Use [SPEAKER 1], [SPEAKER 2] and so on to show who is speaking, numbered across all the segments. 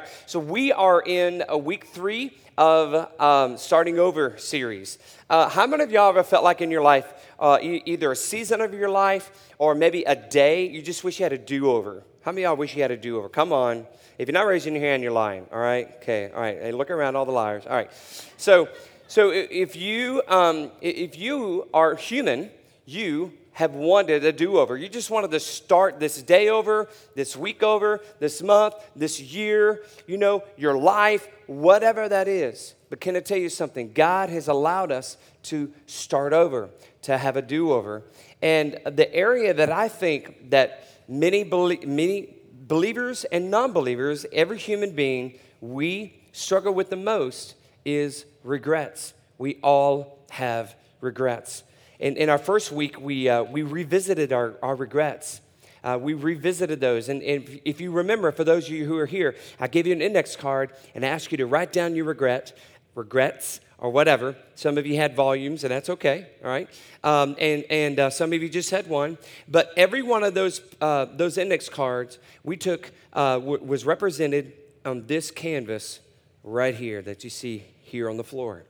[SPEAKER 1] right, so we are in a week three of um, starting over series. Uh, how many of y'all ever felt like in your life, uh, e- either a season of your life or maybe a day, you just wish you had a do over? How many of y'all wish you had a do over? Come on. If you're not raising your hand, you're lying. All right? Okay. All right. Hey, look around, all the liars. All right. So, so if you um, if you are human, you have wanted a do over. You just wanted to start this day over, this week over, this month, this year, you know, your life, whatever that is. But can I tell you something? God has allowed us to start over, to have a do over. And the area that I think that many, many believers and non believers, every human being, we struggle with the most is regrets. We all have regrets. In, in our first week, we, uh, we revisited our, our regrets. Uh, we revisited those. And, and, if you remember, for those of you who are here, I gave you an index card and asked you to write down your regret, regrets, or whatever. Some of you had volumes, and that's okay, all right? Um, and and uh, some of you just had one. But every one of those, uh, those index cards we took uh, w- was represented on this canvas right here that you see here on the floor.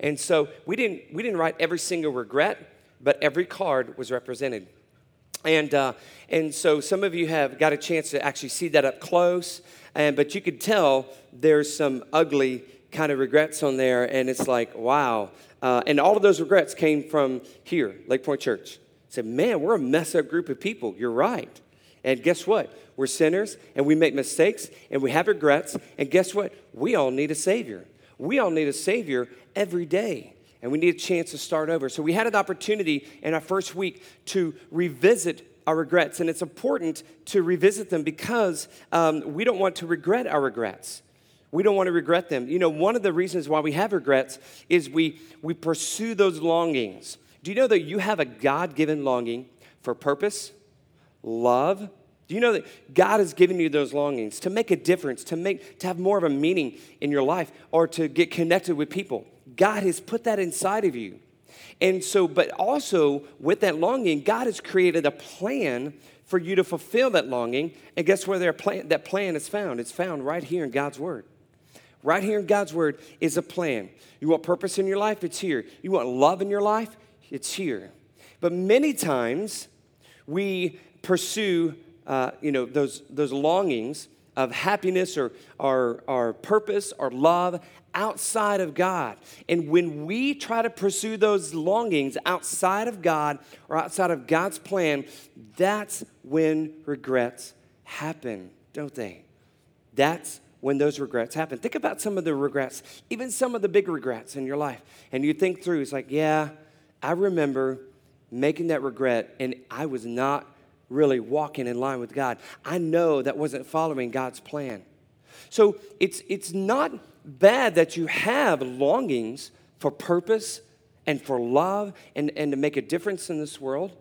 [SPEAKER 1] And so we didn't, we didn't write every single regret, but every card was represented. And, uh, and so some of you have got a chance to actually see that up close, and, but you could tell there's some ugly kind of regrets on there, and it's like, wow. Uh, and all of those regrets came from here, Lake Point Church. I said, man, we're a mess up group of people. You're right. And guess what? We're sinners, and we make mistakes, and we have regrets, and guess what? We all need a Savior. We all need a Savior every day and we need a chance to start over. So we had an opportunity in our first week to revisit our regrets, and it's important to revisit them because um, we don't want to regret our regrets. We don't want to regret them. You know, one of the reasons why we have regrets is we, we pursue those longings. Do you know that you have a God given longing for purpose, love? Do you know that God has given you those longings to make a difference, to make to have more of a meaning in your life, or to get connected with people? God has put that inside of you. And so, but also with that longing, God has created a plan for you to fulfill that longing. And guess where their plan, that plan is found? It's found right here in God's Word. Right here in God's Word is a plan. You want purpose in your life? It's here. You want love in your life? It's here. But many times we pursue, uh, you know, those, those longings of happiness or, our, or purpose or love outside of God. And when we try to pursue those longings outside of God or outside of God's plan, that's when regrets happen, don't they? That's when those regrets happen. Think about some of the regrets, even some of the big regrets in your life. And you think through, it's like, yeah, I remember making that regret and I was not really walking in line with God. I know that wasn't following God's plan. So it's, it's not bad that you have longings for purpose and for love and, and to make a difference in this world.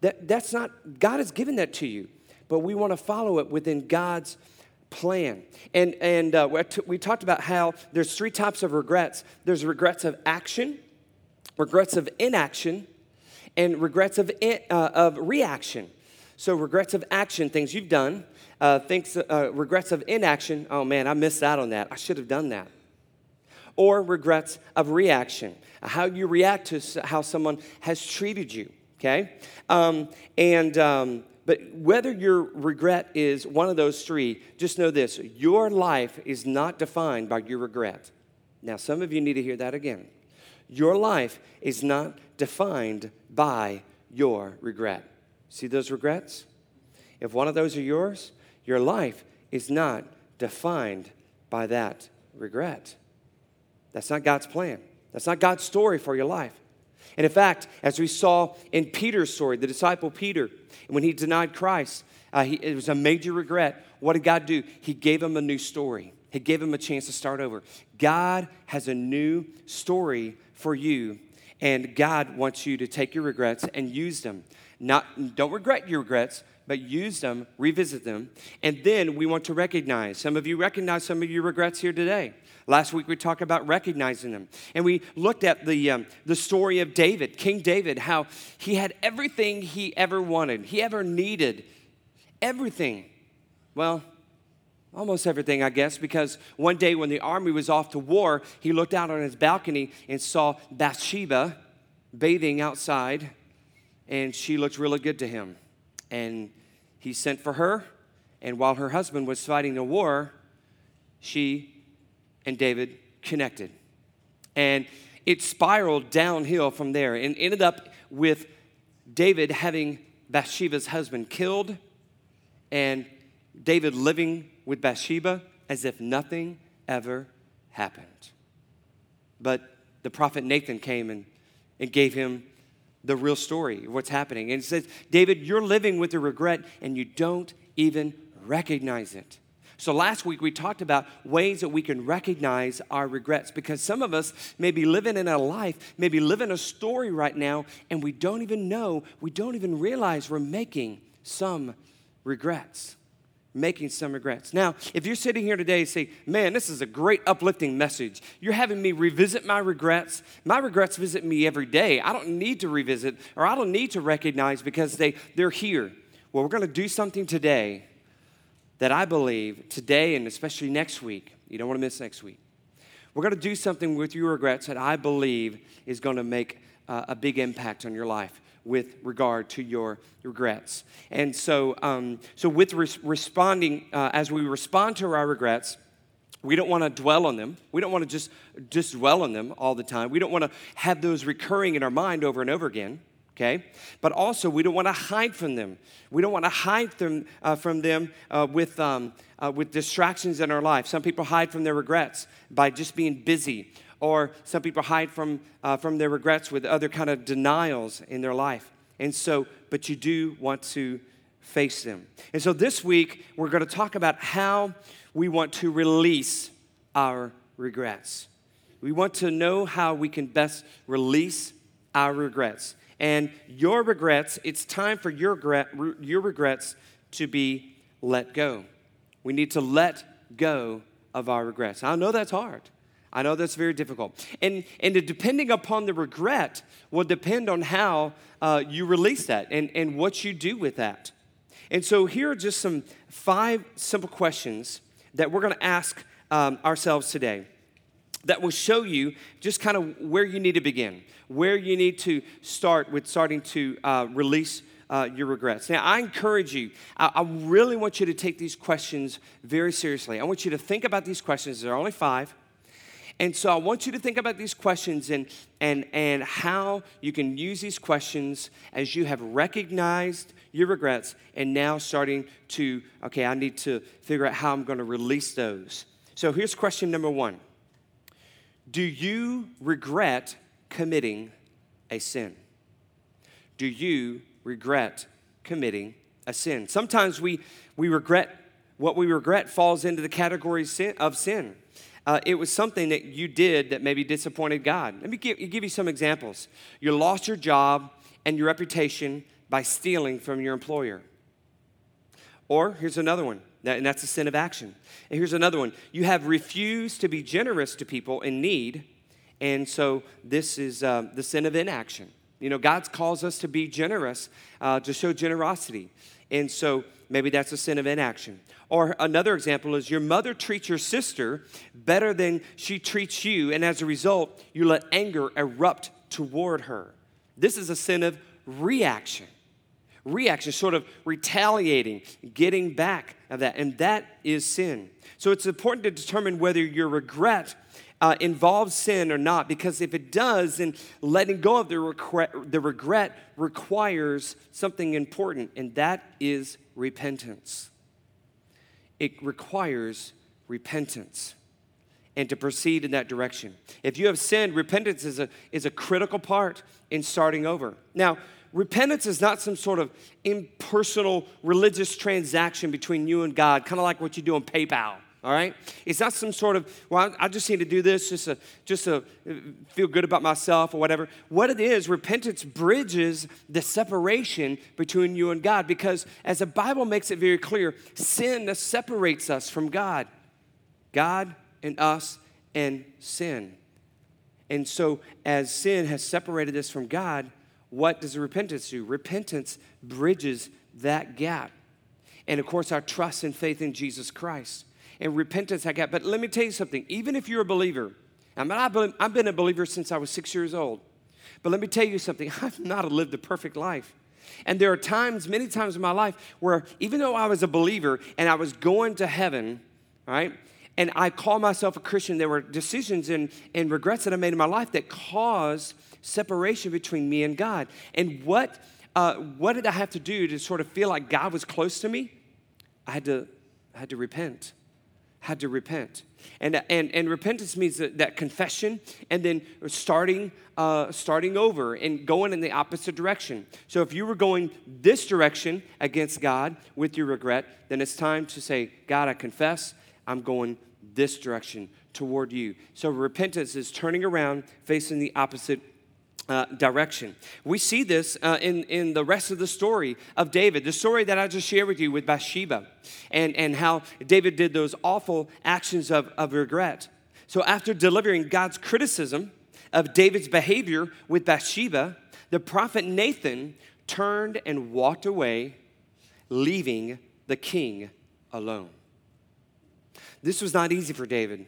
[SPEAKER 1] That, that's not, God has given that to you, but we want to follow it within God's plan. And, and uh, we talked about how there's three types of regrets there's regrets of action, regrets of inaction, and regrets of, in, uh, of reaction. So, regrets of action, things you've done, uh, thinks, uh, regrets of inaction, oh man, I missed out on that. I should have done that. Or regrets of reaction, how you react to how someone has treated you, okay? Um, and, um, but whether your regret is one of those three, just know this your life is not defined by your regret. Now, some of you need to hear that again. Your life is not defined by your regret. See those regrets? If one of those are yours, your life is not defined by that regret. That's not God's plan. That's not God's story for your life. And in fact, as we saw in Peter's story, the disciple Peter, when he denied Christ, uh, he, it was a major regret. What did God do? He gave him a new story. He gave him a chance to start over. God has a new story for you, and God wants you to take your regrets and use them. Not, don't regret your regrets, but use them, revisit them, and then we want to recognize. Some of you recognize some of your regrets here today. Last week we talked about recognizing them. And we looked at the, um, the story of David, King David, how he had everything he ever wanted, he ever needed. Everything. Well, almost everything, I guess, because one day when the army was off to war, he looked out on his balcony and saw Bathsheba bathing outside, and she looked really good to him. And he sent for her, and while her husband was fighting the war, she and David connected. And it spiraled downhill from there and ended up with David having Bathsheba's husband killed and David living with Bathsheba as if nothing ever happened. But the prophet Nathan came and, and gave him the real story of what's happening. And it says, David, you're living with a regret and you don't even recognize it. So last week we talked about ways that we can recognize our regrets because some of us may be living in a life, maybe living a story right now, and we don't even know, we don't even realize we're making some regrets. Making some regrets. Now, if you're sitting here today and say, man, this is a great uplifting message, you're having me revisit my regrets. My regrets visit me every day. I don't need to revisit or I don't need to recognize because they, they're here. Well, we're going to do something today that I believe today and especially next week, you don't want to miss next week, we're going to do something with your regrets that I believe is going to make uh, a big impact on your life with regard to your regrets. And so, um, so with res- responding, uh, as we respond to our regrets, we don't want to dwell on them. We don't want to just, just dwell on them all the time. We don't want to have those recurring in our mind over and over again okay? But also, we don't want to hide from them. We don't want to hide them, uh, from them uh, with, um, uh, with distractions in our life. Some people hide from their regrets by just being busy, or some people hide from, uh, from their regrets with other kind of denials in their life. And so, but you do want to face them. And so this week, we're going to talk about how we want to release our regrets. We want to know how we can best release our regrets and your regrets, it's time for your, regret, your regrets to be let go. We need to let go of our regrets. I know that's hard. I know that's very difficult. And, and depending upon the regret will depend on how uh, you release that and, and what you do with that. And so here are just some five simple questions that we're going to ask um, ourselves today that will show you just kind of where you need to begin, where you need to start with starting to uh, release uh, your regrets. Now, I encourage you, I, I, really want you to take these questions very seriously. I want you to think about these questions. There are only five. And so I want you to think about these questions and, and, and how you can use these questions as you have recognized your regrets and now starting to, okay, I need to figure out how I'm going to release those. So here's question number one do you regret committing a sin? Do you regret committing a sin? Sometimes we, we regret, what we regret falls into the category of sin. Uh, it was something that you did that maybe disappointed God. Let me give, give you some examples. You lost your job and your reputation by stealing from your employer. Or here's another one and that's a sin of action. And here's another one you have refused to be generous to people in need, and so this is uh, the sin of inaction. You know, God calls us to be generous, uh, to show generosity. And so maybe that's a sin of inaction. Or another example is your mother treats your sister better than she treats you, and as a result, you let anger erupt toward her. This is a sin of reaction reaction, sort of retaliating, getting back of that. And that is sin. So it's important to determine whether your regret uh, involves sin or not, because if it does, then letting go of the regret, the regret requires something important, and that is repentance. It requires repentance and to proceed in that direction. If you have sinned, repentance is a, is a critical part in starting over. Now, repentance is not some sort of impersonal religious transaction between you and God, kind of like what you do on PayPal. All right, it's not some sort of well. I just need to do this just to just to uh, feel good about myself or whatever. What it is, repentance bridges the separation between you and God because, as the Bible makes it very clear, sin that separates us from God, God and us and sin. And so, as sin has separated us from God, what does repentance do? Repentance bridges that gap. And of course, our trust and faith in Jesus Christ. And repentance I got. But let me tell you something. Even if you're a believer, I mean, I've been, I've been a believer since I was six years old. But let me tell you something. I've not lived a perfect life. And there are times, many times in my life, where even though I was a believer and I was going to heaven, right? And I call myself a Christian, there were decisions and, and regrets that I made in my life that caused separation between me and God. And what, uh, what did I have to do to sort of feel like God was close to me? I had to, I had to repent. Had to repent. And, and, and repentance means that, that confession and then starting, uh, starting over and going in the opposite direction. So if you were going this direction against God with your regret, then it's time to say, God, I confess, I'm going this direction toward you. So repentance is turning around, facing the opposite uh, direction. We see this uh, in, in the rest of the story of David, the story that I just shared with you with Bathsheba, and, and how David did those awful actions of, of regret. So, after delivering God's criticism of David's behavior with Bathsheba, the prophet Nathan turned and walked away, leaving the king alone. This was not easy for David.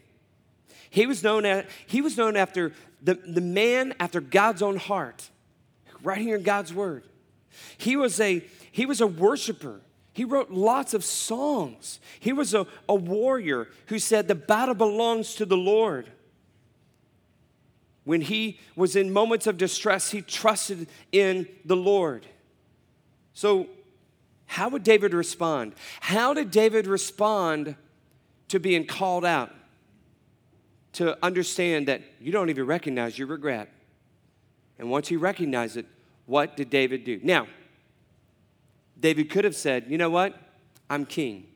[SPEAKER 1] He was known, at, he was known after the, the man after God's own heart, right here in God's word. He was a, he was a worshiper. He wrote lots of songs. He was a, a warrior who said, The battle belongs to the Lord. When he was in moments of distress, he trusted in the Lord. So, how would David respond? How did David respond to being called out? To understand that you don't even recognize your regret. And once he recognized it, what did David do? Now, David could have said, You know what? I'm king.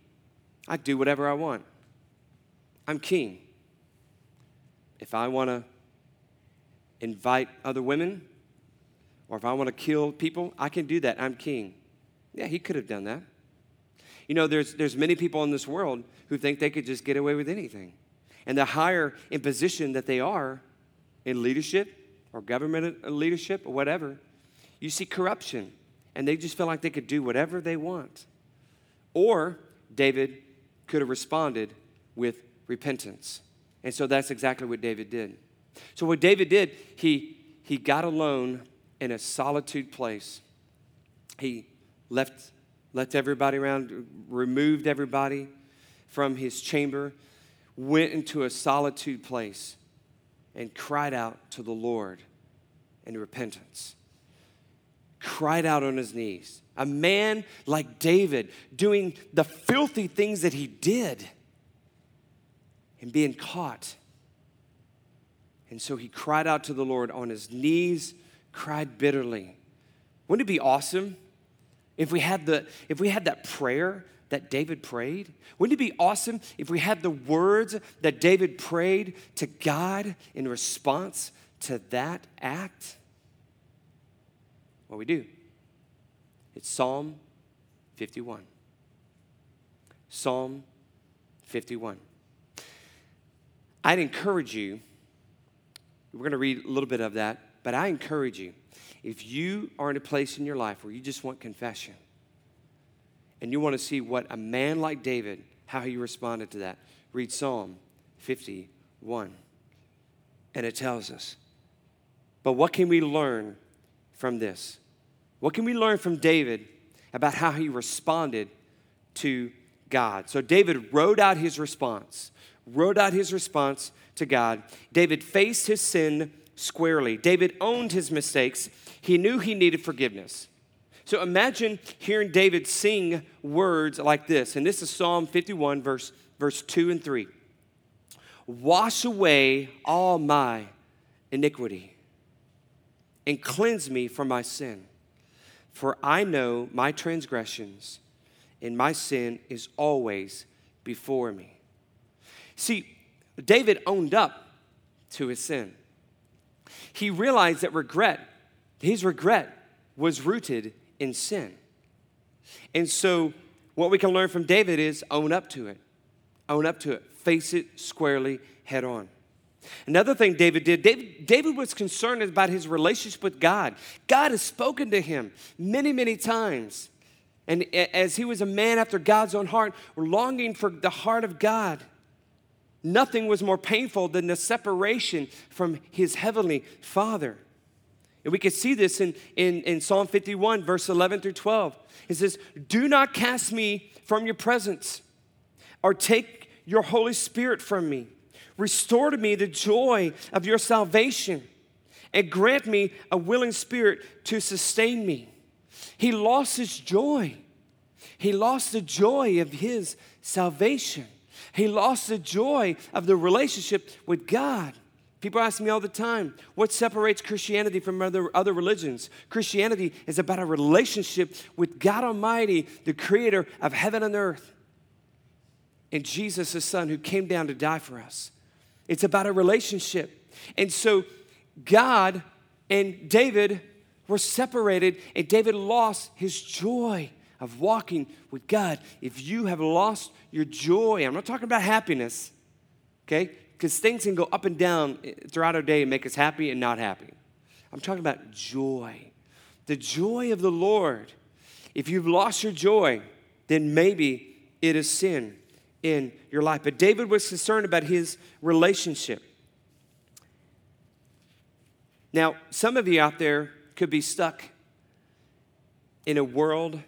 [SPEAKER 1] I do whatever I want. I'm king. If I want to invite other women or if I want to kill people, I can do that. I'm king. Yeah, he could have done that. You know, there's, there's many people in this world who think they could just get away with anything and the higher in position that they are in leadership or government leadership or whatever, you see corruption and they just feel like they could do whatever they want. Or David could have responded with repentance. And so that's exactly what David did. So what David did, he he got alone in a solitude place. He left left everybody around, removed everybody from his chamber went into a solitude place and cried out to the Lord in repentance. Cried out on his knees. A man like David doing the filthy things that he did and being caught. And so he cried out to the Lord on his knees, cried bitterly. Wouldn't it be awesome if we had, the, if we had that prayer that David prayed? Wouldn't it be awesome if we had the words that David prayed to God in response to that act? Well, we do. It's Psalm 51. Psalm 51. I'd encourage you, we're going to read a little bit of that, but I encourage you, if you are in a place in your life where you just want confession, and you want to see what a man like David, how he responded to that, read Psalm 51. And it tells us. But what can we learn from this? What can we learn from David about how he responded to God? So David wrote out his response, wrote out his response to God. David faced his sin squarely. David owned his mistakes. He knew he needed forgiveness. So imagine hearing David sing words like this. And this is Psalm 51, verse, verse 2 and 3. Wash away all my iniquity and cleanse me from my sin. For I know my transgressions, and my sin is always before me. See, David owned up to his sin. He realized that regret, his regret, was rooted in sin. And so, what we can learn from David is own up to it. Own up to it. Face it squarely, head on. Another thing David did, David, David, was concerned about his relationship with God. God has spoken to him many, many times. And as he was a man after God's own heart, longing for the heart of God, nothing was more painful than the separation from his heavenly Father. And we can see this in, in, in Psalm 51, verse 11 through 12. It says, Do not cast me from your presence, or take your Holy Spirit from me. Restore to me the joy of your salvation, and grant me a willing spirit to sustain me. He lost his joy. He lost the joy of his salvation. He lost the joy of the relationship with God. People ask me all the time, what separates Christianity from other, other religions? Christianity is about a relationship with God Almighty, the creator of heaven and earth, and Jesus, his son, who came down to die for us. It's about a relationship. And so God and David were separated, and David lost his joy of walking with God. If you have lost your joy, I'm not talking about happiness, okay? Because things can go up and down eh, throughout our day and make us happy and not happy. I'm talking about joy. The joy of the Lord. If you've lost your joy, then maybe it is sin in your life. But David was concerned about his relationship. Now, some of you out there could be stuck in a world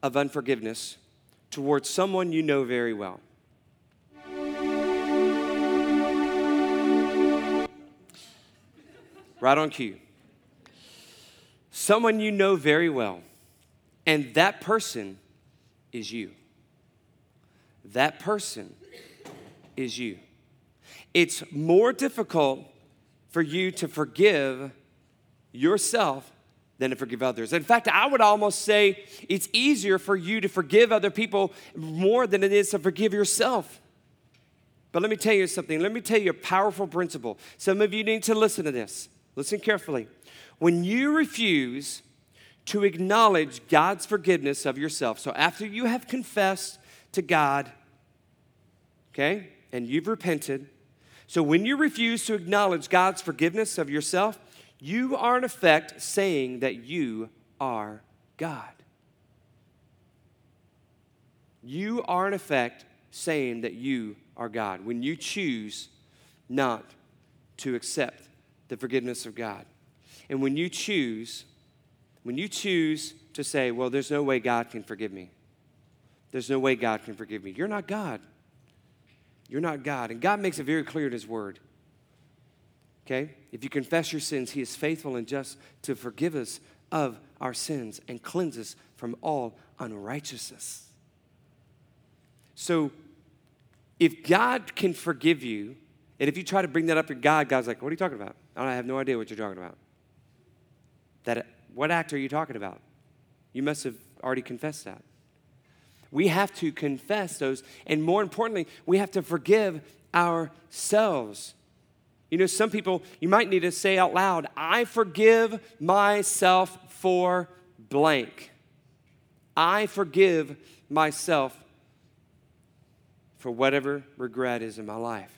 [SPEAKER 1] of unforgiveness towards someone you know very well. Right on cue. Someone you know very well, and that person is you. That person is you. It's more difficult for you to forgive yourself than to forgive others. In fact, I would almost say it's easier for you to forgive other people more than it is to forgive yourself. But let me tell you something. Let me tell you a powerful principle. Some of you need to listen to this. Listen carefully. When you refuse to acknowledge God's forgiveness of yourself, so after you have confessed to God, okay, and you've repented, so when you refuse to acknowledge God's forgiveness of yourself, you are in effect saying that you are God. You are in effect saying that you are God when you choose not to accept the forgiveness of God. And when you choose, when you choose to say, well, there's no way God can forgive me, there's no way God can forgive me, you're not God. You're not God. And God makes it very clear in His Word. Okay? If you confess your sins, He is faithful and just to forgive us of our sins and cleanse us from all unrighteousness. So, if God can forgive you, and if you try to bring that up to God, God's like, What are you talking about? I have no idea what you're talking about. That, what act are you talking about? You must have already confessed that. We have to confess those, and more importantly, we have to forgive ourselves. You know, some people, you might need to say out loud, I forgive myself for blank. I forgive myself for whatever regret is in my life.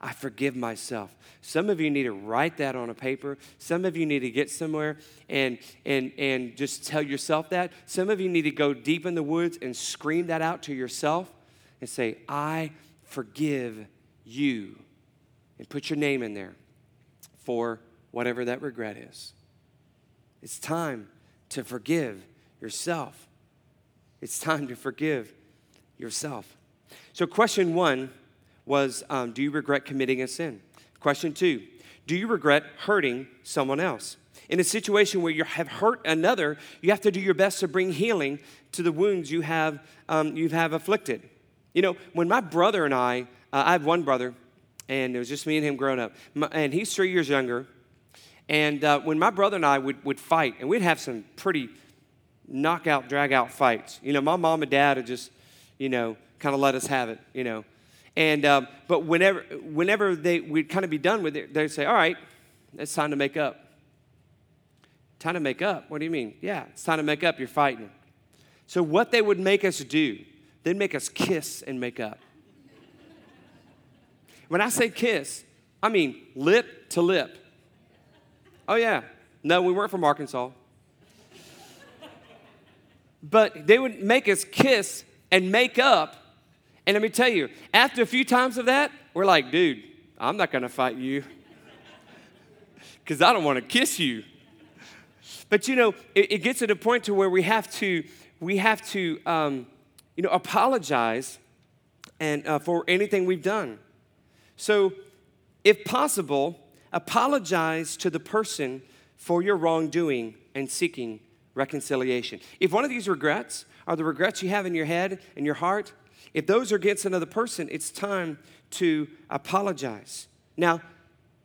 [SPEAKER 1] I forgive myself. Some of you need to write that on a paper. Some of you need to get somewhere and, and, and just tell yourself that. Some of you need to go deep in the woods and scream that out to yourself and say, I forgive you. And put your name in there for whatever that regret is. It's time to forgive yourself. It's time to forgive yourself. So, question one was um, Do you regret committing a sin? Question two Do you regret hurting someone else? In a situation where you have hurt another, you have to do your best to bring healing to the wounds you have, um, you have afflicted. You know, when my brother and I, uh, I have one brother, and it was just me and him growing up, my, and he's three years younger. And uh, when my brother and I would, would fight, and we'd have some pretty knockout, drag out fights. You know, my mom and dad would just, you know, kind of let us have it, you know. And um, but whenever whenever they would kind of be done with it, they'd say, "All right, it's time to make up." Time to make up? What do you mean? Yeah, it's time to make up. You're fighting. So what they would make us do, they'd make us kiss and make up. When I say kiss, I mean lip to lip. Oh yeah. No, we weren't from Arkansas. but they would make us kiss and make up. And let me tell you, after a few times of that, we're like, dude, I'm not gonna fight you because I don't wanna kiss you. But you know, it, it, gets to the point to where we have to, we have to, um, you know, apologize and uh, for anything we've done. So, if possible, apologize to the person for your wrongdoing and seeking reconciliation. If one of these regrets are the regrets you have in your head and your heart, if those are against another person, it's time to apologize. Now,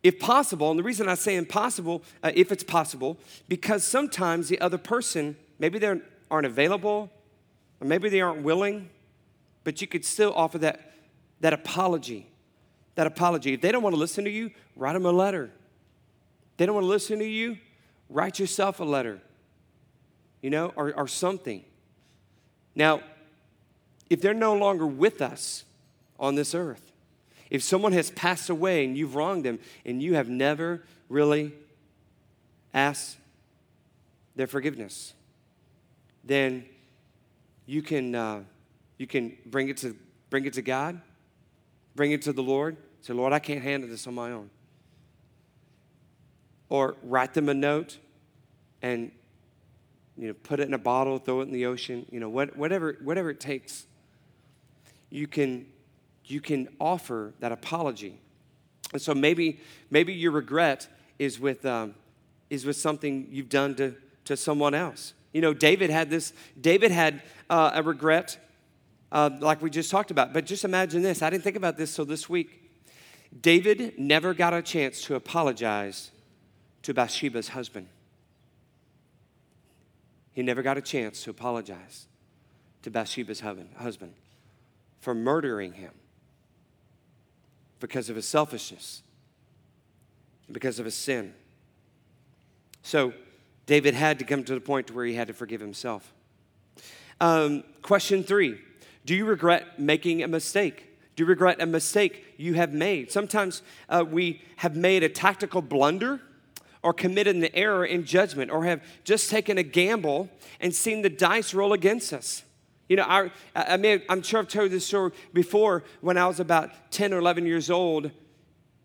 [SPEAKER 1] if possible, and the reason I say impossible, uh, if it's possible, because sometimes the other person, maybe they aren't available, or maybe they aren't willing, but you could still offer that, that apology. That apology. If they don't want to listen to you, write them a letter. If they don't want to listen to you, write yourself a letter, you know, or, or something. Now, if they're no longer with us on this earth, if someone has passed away and you've wronged them and you have never really asked their forgiveness, then you can, uh, you can bring, it to, bring it to God, bring it to the Lord. Say, Lord, I can't handle this on my own. Or write them a note and you know, put it in a bottle, throw it in the ocean, you know, what, whatever, whatever it takes. You can, you can offer that apology. And so maybe, maybe your regret is with, um, is with something you've done to, to someone else. You know, David had this, David had uh, a regret, uh, like we just talked about. But just imagine this. I didn't think about this till this week. David never got a chance to apologize to Bathsheba's husband. He never got a chance to apologize to Bathsheba's husband for murdering him because of his selfishness, because of his sin. So David had to come to the point where he had to forgive himself. Um, question three Do you regret making a mistake? Do you regret a mistake you have made? Sometimes uh, we have made a tactical blunder or committed an error in judgment or have just taken a gamble and seen the dice roll against us. You know, I, I mean, I'm sure I've told this story before when I was about 10 or 11 years old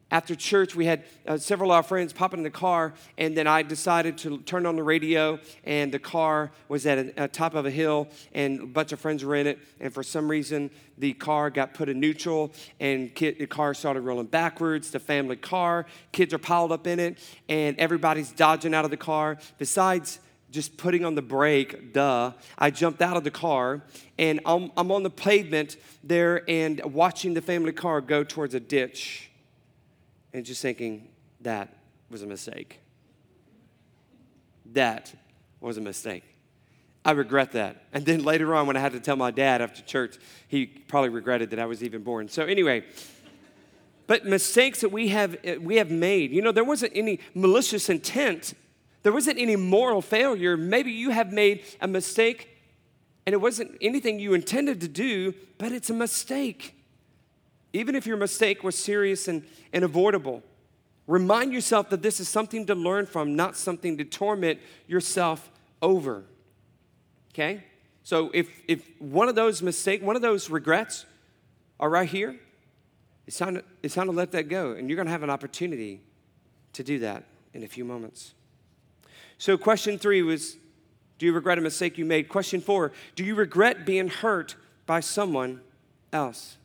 [SPEAKER 1] after church, we had uh, several of our friends pop in the car, and then I decided to turn on the radio, and the car was at a, top of a hill, and a bunch of friends were in it, and for some reason, the car got put in neutral, and kid, the car started rolling backwards, the family car, kids are piled up in it, and everybody's dodging out of the car. Besides just putting on the brake, duh, I jumped out of the car, and I'm, I'm on the pavement there and watching the family car go towards a ditch and just thinking, that was a mistake. That was a mistake. I regret that. And then later on, when I had to tell my dad after church, he probably regretted that I was even born. So, anyway, but mistakes that we have, eh, we have made, you know, there wasn't any malicious intent, there wasn't any moral failure. Maybe you have made a mistake and it wasn't anything you intended to do, but it's a mistake even if your mistake was serious and, and avoidable. Remind yourself that this is something to learn from, not something to torment yourself over. Okay? So if, if one of those mistakes, one of those regrets are right here, it's time, to, it's time to let that go. And you're going to have an opportunity to do that in a few moments. So, question three was Do you regret a mistake you made? Question four Do you regret being hurt by someone else?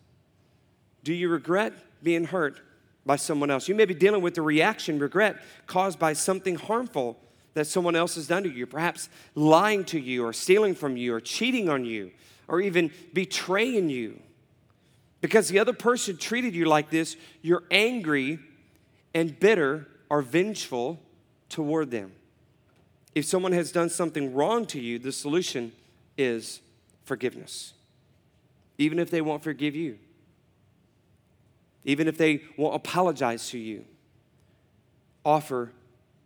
[SPEAKER 1] Do you regret being hurt by someone else? You may be dealing with the reaction, regret, caused by something harmful that someone else has done to you, perhaps lying to you, or stealing from you, or cheating on you, or even betraying you. Because the other person treated you like this, you're angry and bitter or vengeful toward them. If someone has done something wrong to you, the solution is forgiveness, even if they won't forgive you even if they won't apologize to you. Offer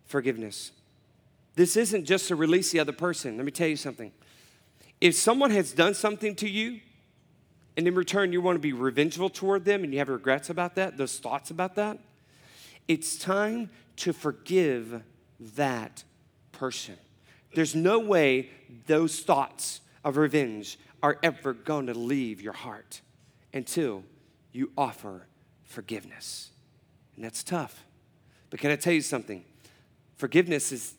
[SPEAKER 1] forgiveness. This isn't just to release the other person. Let me tell you something. If someone has done something to you, and in return you want to be revengeful toward them and you have regrets about that, those thoughts about that, it's time to forgive that person. There's no way those thoughts of revenge are ever going to leave your heart until you offer forgiveness. And that's tough. But can I tell you something? Forgiveness is,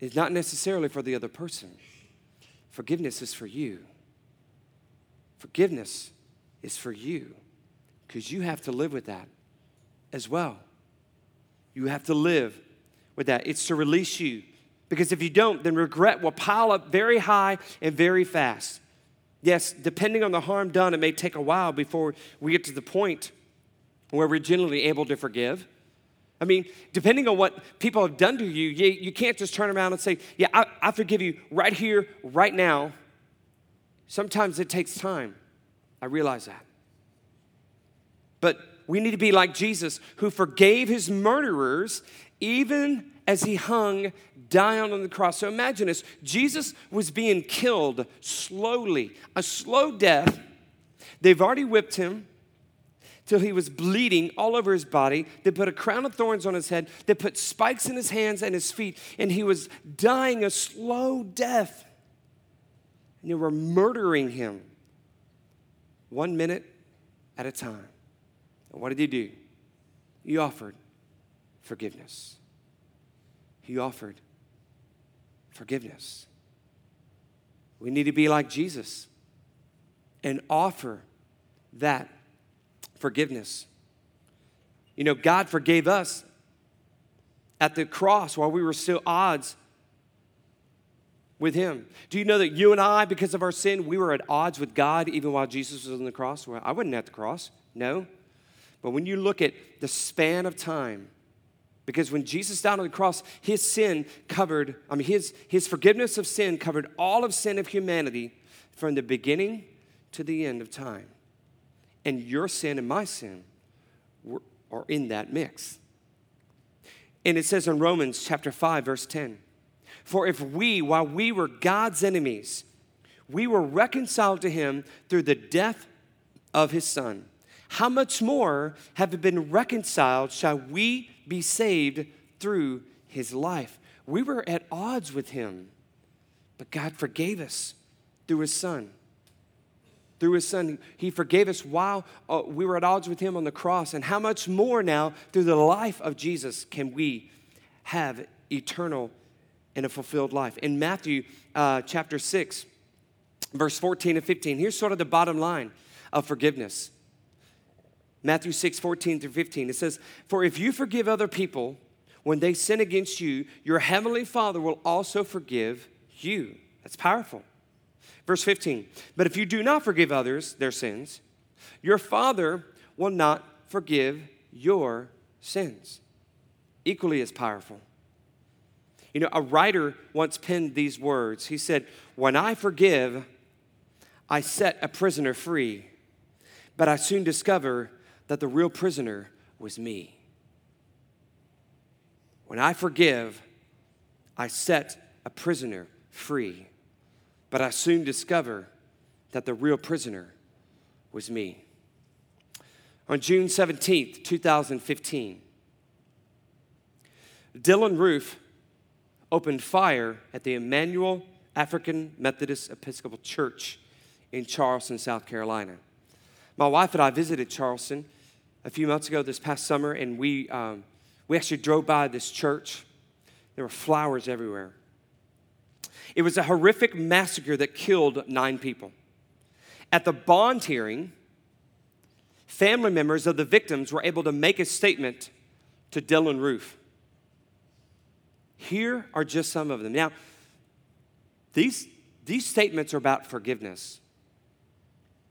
[SPEAKER 1] is not necessarily for the other person, forgiveness is for you. Forgiveness is for you because you have to live with that as well. You have to live with that. It's to release you because if you don't, then regret will pile up very high and very fast. Yes, depending on the harm done, it may take a while before we get to the point where we're generally able to forgive. I mean, depending on what people have done to you, you, you can't just turn around and say, Yeah, I, I forgive you right here, right now. Sometimes it takes time. I realize that. But we need to be like Jesus, who forgave his murderers even as he hung down on the cross. So imagine this Jesus was being killed slowly, a slow death. They've already whipped him till he was bleeding all over his body. They put a crown of thorns on his head. They put spikes in his hands and his feet, and he was dying a slow death. And they were murdering him one minute at a time. And what did he do? He offered forgiveness. He offered forgiveness. We need to be like Jesus and offer that forgiveness. You know, God forgave us at the cross while we were still odds with Him. Do you know that you and I, because of our sin, we were at odds with God even while Jesus was on the cross? Well, I wasn't at the cross, no. But when you look at the span of time, because when Jesus died on the cross, his sin covered, I mean, his, his forgiveness of sin covered all of sin of humanity from the beginning to the end of time. And your sin and my sin were, are in that mix. And it says in Romans chapter 5, verse 10 For if we, while we were God's enemies, we were reconciled to him through the death of his son how much more, having been reconciled, shall we be saved through his life? We were at odds with him, but God forgave us through his son. Through his son, he forgave us while uh, we were at odds with him on the cross. And how much more now, through the life of Jesus, can we have eternal and a fulfilled life? In Matthew uh, chapter 6, verse 14 and 15, here's sort of the bottom line of forgiveness. Matthew 6, 14 through 15. It says, For if you forgive other people when they sin against you, your heavenly Father will also forgive you. That's powerful. Verse 15, But if you do not forgive others their sins, your Father will not forgive your sins. Equally as powerful. You know, a writer once penned these words. He said, When I forgive, I set a prisoner free, but I soon discover that the real prisoner was me. When I forgive, I set a prisoner free, but I soon discover that the real prisoner was me. On June 17th, 2015, Dylann Roof opened fire at the Emanuel African Methodist Episcopal Church in Charleston, South Carolina. My wife and I visited Charleston a few months ago this past summer, and we, um, we actually drove by this church. There were flowers everywhere. It was a horrific massacre that killed nine people. At the bond hearing, family members of the victims were able to make a statement to Dylann Roof. Here are just some of them. Now, these, these statements are about forgiveness.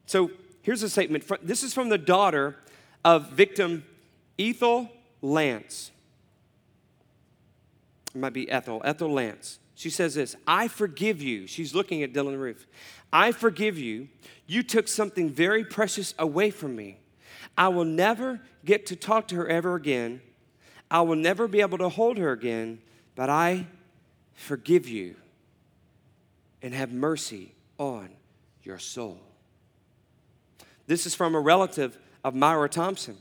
[SPEAKER 1] So here's a statement. This is from the daughter of victim Ethel Lance. It might be Ethel, Ethel Lance. She says this I forgive you. She's looking at Dylann Roof. I forgive you. You took something very precious away from me. I will never get to talk to her ever again. I will never be able to hold her again, but I forgive you and have mercy on your soul. This is from a relative of Myra Thompson.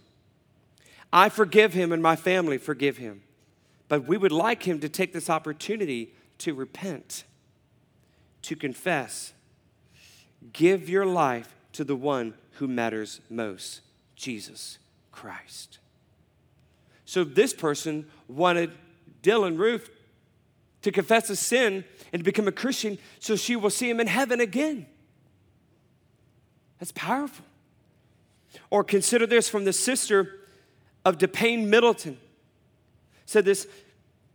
[SPEAKER 1] I forgive him and my family forgive him. But we would like him to take this opportunity to repent, to confess, give your life to the one who matters most Jesus Christ. So this person wanted Dylann Roof to confess his sin and to become a Christian so she will see him in heaven again. That's powerful. Or consider this from the sister of DePayne Middleton. Said this,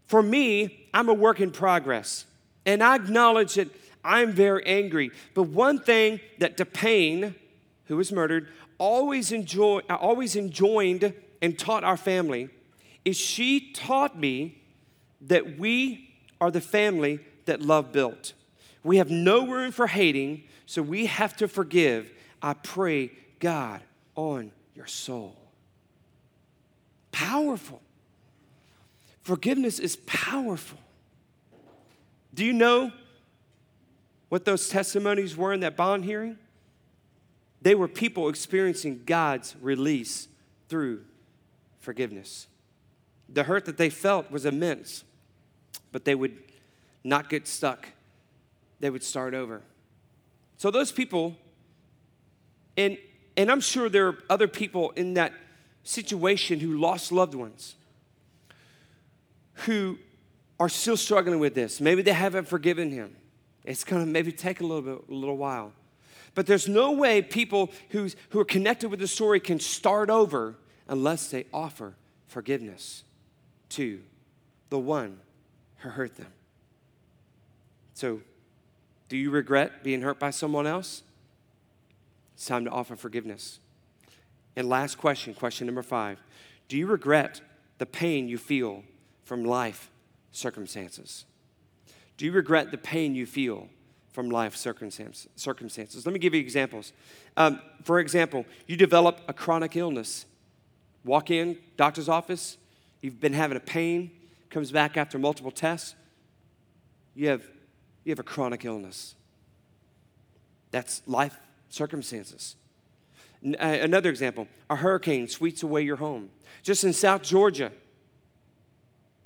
[SPEAKER 1] for me, I'm a work in progress. And I acknowledge that I'm very angry. But one thing that DePayne, who was murdered, always enjoy, always enjoined and taught our family is she taught me that we are the family that love built. We have no room for hating, so we have to forgive. I pray, God, on your soul. Powerful. Forgiveness is powerful. Do you know what those testimonies were in that bond hearing? They were people experiencing God's release through forgiveness. The hurt that they felt was immense, but they would not get stuck. They would start over. So those people, and, and I'm sure there are other people in that situation who lost loved ones, who are still struggling with this. Maybe they haven't forgiven him. It's to maybe take a little bit, a little while. But there's no way people who's, who are connected with the story can start over unless they offer forgiveness to the one who hurt them. So, do you regret being hurt by someone else? It's time to offer forgiveness. And last question, question number five Do you regret the pain you feel from life circumstances? Do you regret the pain you feel from life circumstances? Let me give you examples. Um, for example, you develop a chronic illness. Walk in, doctor's office, you've been having a pain, comes back after multiple tests. You have, you have a chronic illness. That's life circumstances. Uh, another example a hurricane sweeps away your home. Just in South Georgia,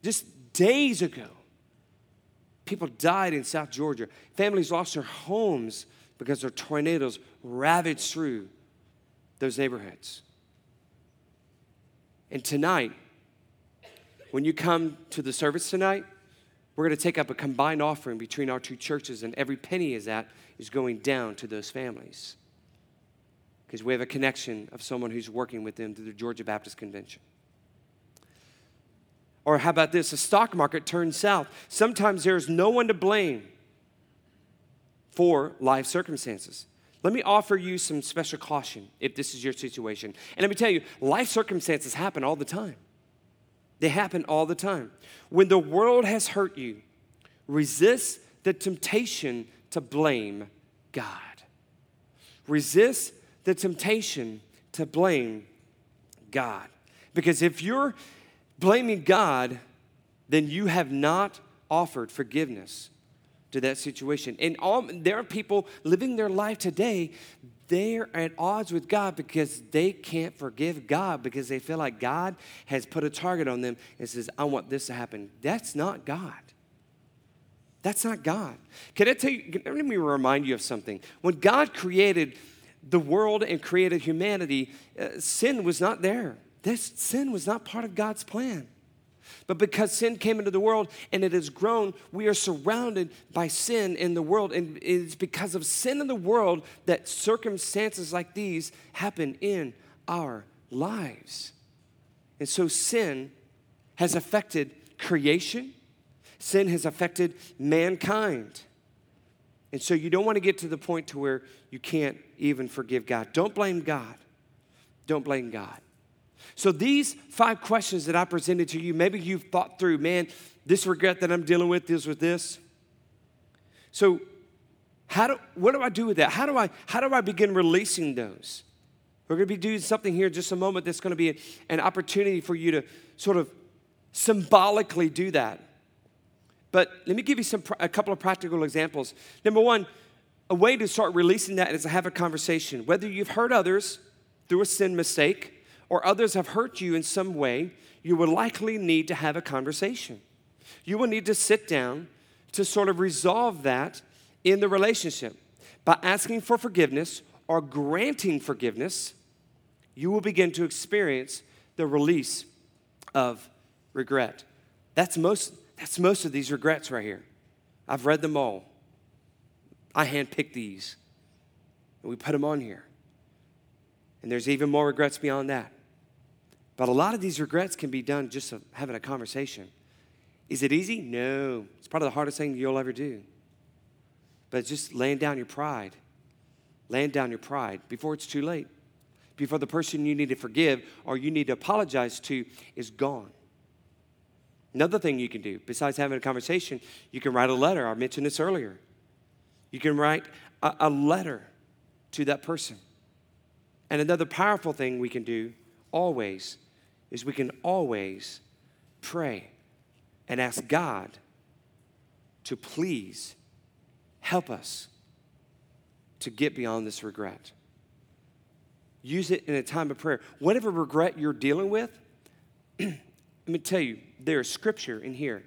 [SPEAKER 1] just days ago, people died in South Georgia. Families lost their homes because their tornadoes ravaged through those neighborhoods. And tonight, when you come to the service tonight, we're going to take up a combined offering between our two churches, and every penny is that is going down to those families. Because we have a connection of someone who's working with them through the Georgia Baptist Convention. Or how about this? The stock market turns south. Sometimes there's no one to blame for life circumstances. Let me offer you some special caution if this is your situation. And let me tell you, life circumstances happen all the time. They happen all the time. When the world has hurt you, resist the temptation to blame God. Resist the temptation to blame God. Because if you're blaming God, then you have not offered forgiveness to that situation. And all, there are people living their life today, they're at odds with God because they can't forgive God because they feel like God has put a target on them and says, I want this to happen. That's not God. That's not God. Can I tell you, let me remind you of something. When God created the world and created humanity, uh, sin was not there. This sin was not part of God's plan. But because sin came into the world and it has grown, we are surrounded by sin in the world. And it's because of sin in the world that circumstances like these happen in our lives. And so sin has affected creation, sin has affected mankind. And so you don't want to get to the point to where you can't even forgive God. Don't blame God. Don't blame God. So, these five questions that I presented to you, maybe you've thought through, man, this regret that I'm dealing with deals with this. So, how do, what do I do with that? How do I, how do I begin releasing those? We're going to be doing something here in just a moment that's going to be a, an opportunity for you to sort of symbolically do that. But let me give you some, a couple of practical examples. Number one, a way to start releasing that is to have a conversation. Whether you've hurt others through a sin mistake, or others have hurt you in some way, you will likely need to have a conversation. You will need to sit down to sort of resolve that in the relationship. by asking for forgiveness or granting forgiveness, you will begin to experience the release of regret. That's most, that's most of these regrets right here. I've read them all. I handpicked these, and we put them on here. And there's even more regrets beyond that. But a lot of these regrets can be done just having a conversation. Is it easy? No. It's probably the hardest thing you'll ever do. But just laying down your pride, laying down your pride before it's too late, before the person you need to forgive or you need to apologize to is gone. Another thing you can do, besides having a conversation, you can write a letter. I mentioned this earlier. You can write a, a letter to that person. And another powerful thing we can do always is we can always pray and ask God to please help us to get beyond this regret. Use it in a time of prayer. Whatever regret you're dealing with, let me tell you, there's scripture in here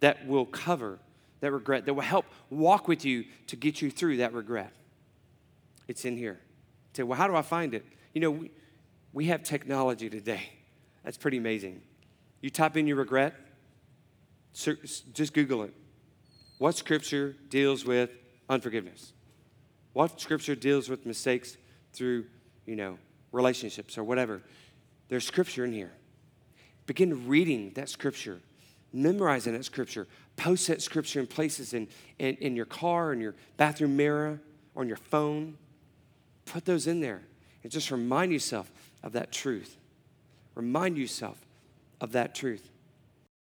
[SPEAKER 1] that will cover that regret, that will help walk with you to get you through that regret. It's in here. say, well, how do I find it? You know, we, we have technology today. That's pretty amazing. You type in your regret, just Google it. What scripture deals with unforgiveness? What scripture deals with mistakes through, you know, relationships or whatever? There's scripture in here. Begin reading that scripture, memorizing that scripture, post that scripture in places in, in, in your car, in your bathroom mirror, on your phone. Put those in there and just remind yourself of that truth. Remind yourself of that truth.